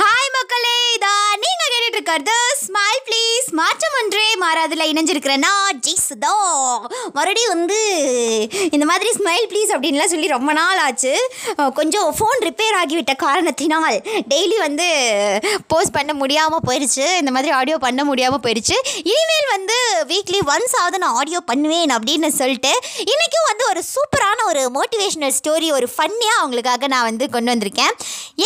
Hi மக்களே இதா நீங்கள் கேட்டுட்டு இருக்கிறது ஸ்மைல் ப்ளீஸ் மாற்ற ஒன்றே மாறாதுல இணைஞ்சிருக்கிற நான் ஜிசுதோ. மறுபடியும் வந்து இந்த மாதிரி ஸ்மைல் ப்ளீஸ் அப்படின்லாம் சொல்லி ரொம்ப நாள் ஆச்சு. கொஞ்சம் ஃபோன் ரிப்பேர் ஆகிவிட்ட காரணத்தினால் டெய்லி வந்து போஸ்ட் பண்ண முடியாமல் போயிடுச்சு இந்த மாதிரி ஆடியோ பண்ண முடியாமல் போயிடுச்சு இனிமேல் வந்து வீக்லி ஒன்ஸ் ஆகுது நான் ஆடியோ பண்ணுவேன் அப்படின்னு சொல்லிட்டு இன்றைக்கும் வந்து ஒரு சூப்பரான ஒரு மோட்டிவேஷனல் ஸ்டோரி ஒரு ஃபன்னியாக அவங்களுக்காக நான் வந்து கொண்டு வந்திருக்கேன்.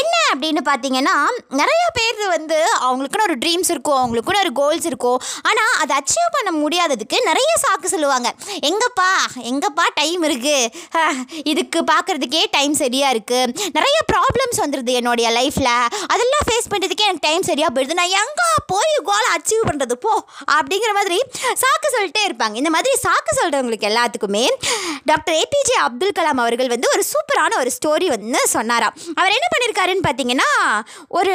என்ன அப்படின்னு பார்த்தீங்கன்னா நிறைய பேர் வந்து அவங்களுக்குன்னு ஒரு ட்ரீம்ஸ் இருக்கும் அவங்களுக்குன்னு ஒரு கோல்ஸ் இருக்கும் ஆனால் அதை அச்சீவ் பண்ண முடியாததுக்கு நிறைய சாக்கு சொல்லுவாங்க. எங்கப்பா எங்கப்பா டைம் இருக்குது இதுக்கு பார்க்குறதுக்கே டைம் சரியாக இருக்குது நிறைய ப்ராப்ளம்ஸ் வந்துடுது என்னுடைய லைஃப்பில் அதெல்லாம் ஃபேஸ் பண்ணுறதுக்கே எனக்கு டைம் சரியாக போயிடுது. நான் எங்கே போய் கோலை அச்சீவ் பண்ணுறது போ அப்படிங்கிற மாதிரி சாக்கு சொல்லிட்டே இருப்பாங்க. இந்த மாதிரி சாக்கு சொல்கிறவங்களுக்கு எல்லாத்துக்குமே டாக்டர் ஏபிஜே அப்துல் கலாம் அவர்கள் வந்து ஒரு சூப்பரான ஒரு ஸ்டோரி வந்து சொன்னாராம் அவர் என்ன பண்ணியிருக்காருன்னு பார்த்தீங்கன்னா ஒரு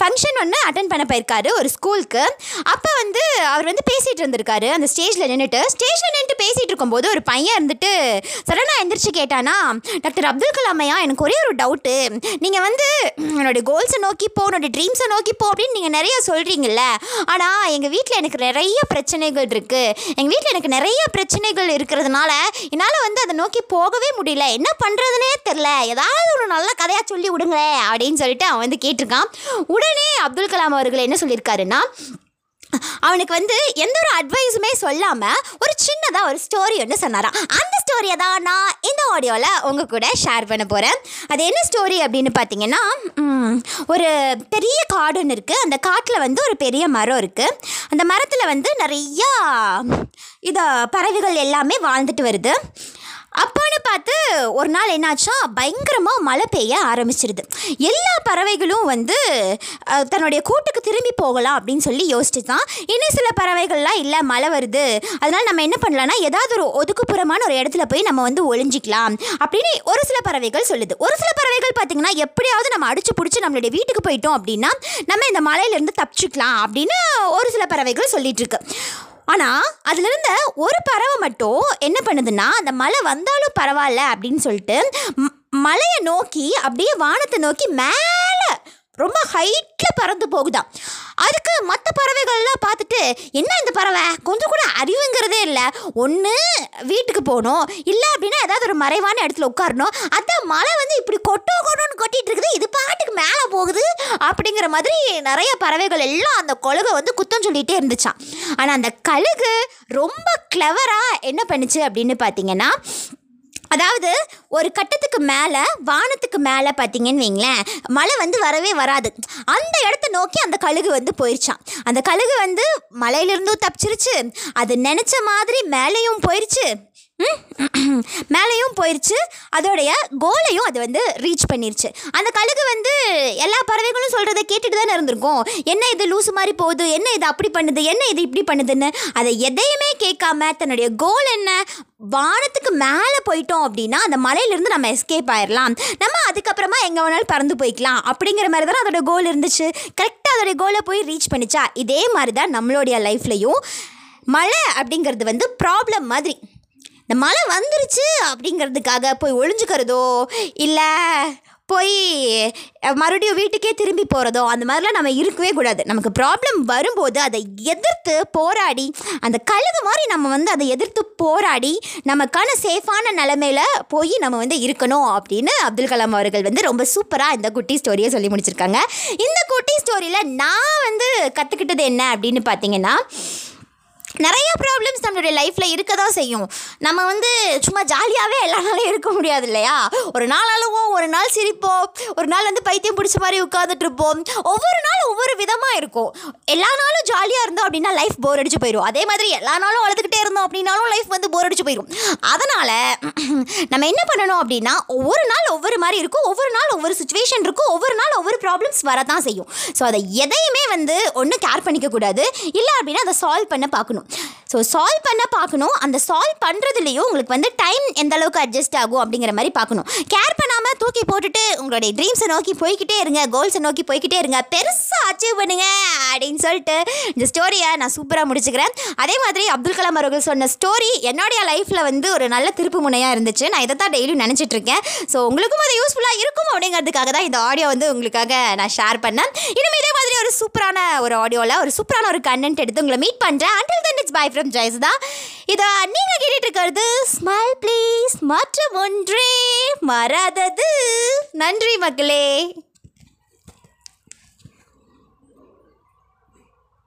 ஃபங்க்ஷன் ஒன்று அட்டன் பண்ண போயிருக்காரு. ஒரு ஸ்கூலுக்கு அப்போ வந்து அவர் வந்து பேசிகிட்டு இருந்திருக்காரு. அந்த ஸ்டேஜில் நின்றுட்டு ஸ்டேஜில் நின்றுட்டு பேசிகிட்டு இருக்கும்போது ஒரு பையன் இருந்துட்டு சடனாக எந்திரிச்சு கேட்டானா டாக்டர் அப்துல் கலாம் ஐயா எனக்கு ஒரே ஒரு டவுட்டு நீங்கள் வந்து என்னோட கோல்ஸை நோக்கி போ என்னோட ட்ரீம்ஸை நோக்கி போ அப்படின்னு நீங்கள் நிறைய சொல்கிறீங்கல்ல ஆனால் எங்கள் வீட்டில் எனக்கு நிறைய பிரச்சனைகள் இருக்குது எங்கள் வீட்டில் எனக்கு நிறைய பிரச்சனைகள் இருக்கிறதுனால என்னால் வந்து அதை நோக்கி போகவே முடியல. என்ன பண்ணுறதுனே தெரில. ஏதாவது ஒரு நல்ல கதையாக சொல்லி விடுங்களேன் அப்படின்னு சொல்லிட்டு அவன் வந்து கேட்டிருக்கான். உடனே அப்துல் கலாம் அவர்கள் என்ன சொல்லியிருக்காருன்னா அவனுக்கு வந்து எந்த ஒரு அட்வைஸுமே சொல்லாமல் ஒரு சின்னதாக ஒரு ஸ்டோரி ஒன்று சொன்னாராம். அந்த ஸ்டோரியை தான் நான் இந்த ஆடியோவில் உங்கள் கூட ஷேர் பண்ண போகிறேன் அது என்ன ஸ்டோரி அப்படின்னு பார்த்தீங்கன்னா ஒரு பெரிய காடு ஒன்று இருக்குது அந்த காட்டில் வந்து ஒரு பெரிய மரம் இருக்குது அந்த மரத்தில் வந்து நிறையா இதை பறவைகள் எல்லாமே வாழ்ந்துட்டு வருது. அப்போன்னு பார்த்து ஒரு நாள் என்னாச்சா பயங்கரமாக மழை பெய்ய ஆரம்பிச்சிருது. எல்லா பறவைகளும் வந்து தன்னுடைய கூட்டுக்கு திரும்பி போகலாம் அப்படின்னு சொல்லி யோசிச்சு தான் இன்னும் சில பறவைகள்லாம் இல்லை மழை வருது. அதனால் நம்ம என்ன பண்ணலாம்னா ஏதாவது ஒரு ஒதுக்குப்புறமான ஒரு இடத்துல போய் நம்ம வந்து ஒளிஞ்சிக்கலாம் அப்படின்னு ஒரு சில பறவைகள் சொல்லுது. ஒரு சில பறவைகள் பார்த்திங்கன்னா எப்படியாவது நம்ம அடிச்சு பிடிச்சி நம்மளுடைய வீட்டுக்கு போயிட்டோம் அப்படின்னா நம்ம இந்த மலையிலேருந்து தப்பிச்சுக்கலாம் அப்படின்னு ஒரு சில பறவைகள் சொல்லிட்டு இருக்கு. ஆனால் அதில் இருந்த ஒரு பறவை மட்டும் என்ன பண்ணுதுன்னா அந்த மழை வந்தாலும் பரவாயில்ல அப்படின்னு சொல்லிட்டு மலையை நோக்கி அப்படியே வானத்தை நோக்கி மேலே ரொம்ப ஹைட்டில் பறந்து போகுதான் மற்ற பறவைகள்லாம் பார்த்துட்டு என்ன இந்த பறவை? கொஞ்சம் கூட அறிவுங்கிறதே இல்லை. ஒன்று வீட்டுக்கு போகணும். இல்லை அப்படின்னா ஏதாவது ஒரு மறைவான இடத்துல உட்காரணும். அதான் மழை வந்து இப்படி கொட்டோ கொட்டோன்னு கொட்டிட்டு இருக்குது. இது பாட்டுக்கு மேலே போகுது. அப்படிங்கிற மாதிரி நிறைய பறவைகள் எல்லாம் அந்த கொழுகை வந்து குத்தம் சொல்லிகிட்டே இருந்துச்சாம். ஆனால் அந்த கழுகு ரொம்ப கிளவராக என்ன பண்ணுச்சு அப்படின்னு பார்த்தீங்கன்னா அதாவது ஒரு கட்டத்துக்கு மேலே வானத்துக்கு மேலே பார்த்தீங்கன்னு வைங்களேன் மழை வந்து வரவே வராது. அந்த இடத்த நோக்கி அந்த கழுகு வந்து போயிருச்சான் அந்த கழுகு வந்து மலையிலிருந்தும் தப்பிச்சிருச்சு. அது நினச்ச மாதிரி மேலேயும் போயிருச்சு. மேலேயும் போயிடுச்சு அதோடைய கோலையும் அது வந்து ரீச் பண்ணிருச்சு. அந்த கழுகு வந்து எல்லா பறவைகளும் சொல்கிறத கேட்டுட்டு தானே இருந்திருக்கும். என்ன இது லூசு மாதிரி போகுது? என்ன இது அப்படி பண்ணுது? என்ன இது இப்படி பண்ணுதுன்னு? அதை எதையுமே கேட்காம தன்னுடைய கோல் என்ன? வானத்துக்கு மேலே போயிட்டோம் அப்படின்னா அந்த மலையிலேருந்து நம்ம எஸ்கேப் ஆயிடலாம் நம்ம அதுக்கப்புறமா எங்கே வேணாலும் பறந்து போய்க்கலாம். அப்படிங்கிற மாதிரி தான் அதோட கோல் இருந்துச்சு. கரெக்டாக அதோடைய கோலை போய் ரீச் பண்ணிச்சா? இதே மாதிரி தான் நம்மளுடைய லைஃப்லையும் மழை அப்படிங்கிறது வந்து ப்ராப்ளம் மாதிரி. இந்த மழை வந்துருச்சு அப்படிங்கிறதுக்காக போய் ஒளிஞ்சுக்கிறதோ இல்லை போய் மறுபடியும் வீட்டுக்கே திரும்பி போகிறதோ அந்த மாதிரிலாம் நம்ம இருக்கவே கூடாது. நமக்கு ப்ராப்ளம் வரும்போது அதை எதிர்த்து போராடி அந்த கழுகு மாதிரி நம்ம வந்து அதை எதிர்த்து போராடி நமக்கான சேஃபான நிலமையில போய் நம்ம வந்து இருக்கணும் அப்படின்னு அப்துல் கலாம் அவர்கள் வந்து ரொம்ப சூப்பராக இந்த குட்டி ஸ்டோரியை சொல்லி முடிச்சிருக்காங்க. இந்த குட்டி ஸ்டோரியில் நான் வந்து கற்றுக்கிட்டது என்ன அப்படின்னு பார்த்தீங்கன்னா நிறைய ப்ராப்ளம்ஸ் நம்மளுடைய லைஃப்பில் இருக்க தான் செய்யும். நம்ம வந்து சும்மா ஜாலியாகவே எல்லா நாளும் இருக்க முடியாது இல்லையா? ஒரு நாள் அழுவோம் ஒரு நாள் சிரிப்போம் ஒரு நாள் வந்து பைத்தியம் பிடிச்ச மாதிரி உட்காந்துட்டு இருப்போம். ஒவ்வொரு நாள் ஒவ்வொரு விதமாக இருக்கும். எல்லா நாளும் ஜாலியாக இருந்தோம் அப்படின்னா லைஃப் போர் அடிச்சு போயிடும் அதே மாதிரி எல்லா நாளும் அழுதுகிட்டே இருந்தோம் அப்படின்னாலும் லைஃப் வந்து போர் அடிச்சு போயிடும் அதனால் நம்ம என்ன பண்ணணும் அப்படின்னா ஒவ்வொரு நாள் ஒவ்வொரு மாதிரி இருக்கும். ஒவ்வொரு நாள் ஒவ்வொரு சுச்சுவேஷன் இருக்கும். ஒவ்வொரு நாள் ஒவ்வொரு ப்ராப்ளம்ஸ் வரதான் செய்யும். ஸோ அதை எதையுமே வந்து ஒன்றும் கேர் பண்ணிக்கக்கூடாது. இல்லை அப்படின்னா அதை சால்வ் பண்ண பார்க்கணும். ஸோ ஸோ சால்வ் பண்ண பார்க்கணும். அந்த சால்வ் பண்ணுறதுலையும் உங்களுக்கு வந்து டைம் எந்த அளவுக்கு அட்ஜஸ்ட் ஆகும் அப்படிங்கிற மாதிரி பார்க்கணும். கேர் பண்ணாமல் தூக்கி போட்டுட்டு உங்களுடைய ட்ரீம்ஸை நோக்கி போய்கிட்டே இருங்க. கோல்ஸை நோக்கி போய்கிட்டே இருங்க. பெருசாக அச்சீவ் பண்ணுங்க அப்படின்னு சொல்லிட்டு இந்த ஸ்டோரியை நான் சூப்பராக முடிச்சுக்கிறேன். அதே மாதிரி அப்துல் கலாம் அவர்கள் சொன்ன ஸ்டோரி என்னுடைய லைஃப்பில் வந்து ஒரு நல்ல திருப்பு முனையாக இருந்துச்சு. நான் இதை தான் டெய்லியும் நினச்சிட்டு இருக்கேன். ஸோ உங்களுக்கும் அது யூஸ்ஃபுல்லாக இருக்கும் அப்படிங்கிறதுக்காக தான் இந்த ஆடியோ வந்து உங்களுக்காக நான் ஷேர் பண்ணேன். இனிமேல் இதே மாதிரி சூப்பரான ஒரு ஆடியோவில் ஒரு சூப்பரான ஒரு கண்டென்ட் எடுத்து உங்களை மீட் பண்ணுறேன் until then it's bye from Jaish தான் இதை நீங்கள் கேட்டுட்டு இருக்கிறது ஸ்மைல் ப்ளீஸ் மற்றும் ஒன்றே மறாதது. நன்றி மக்களே.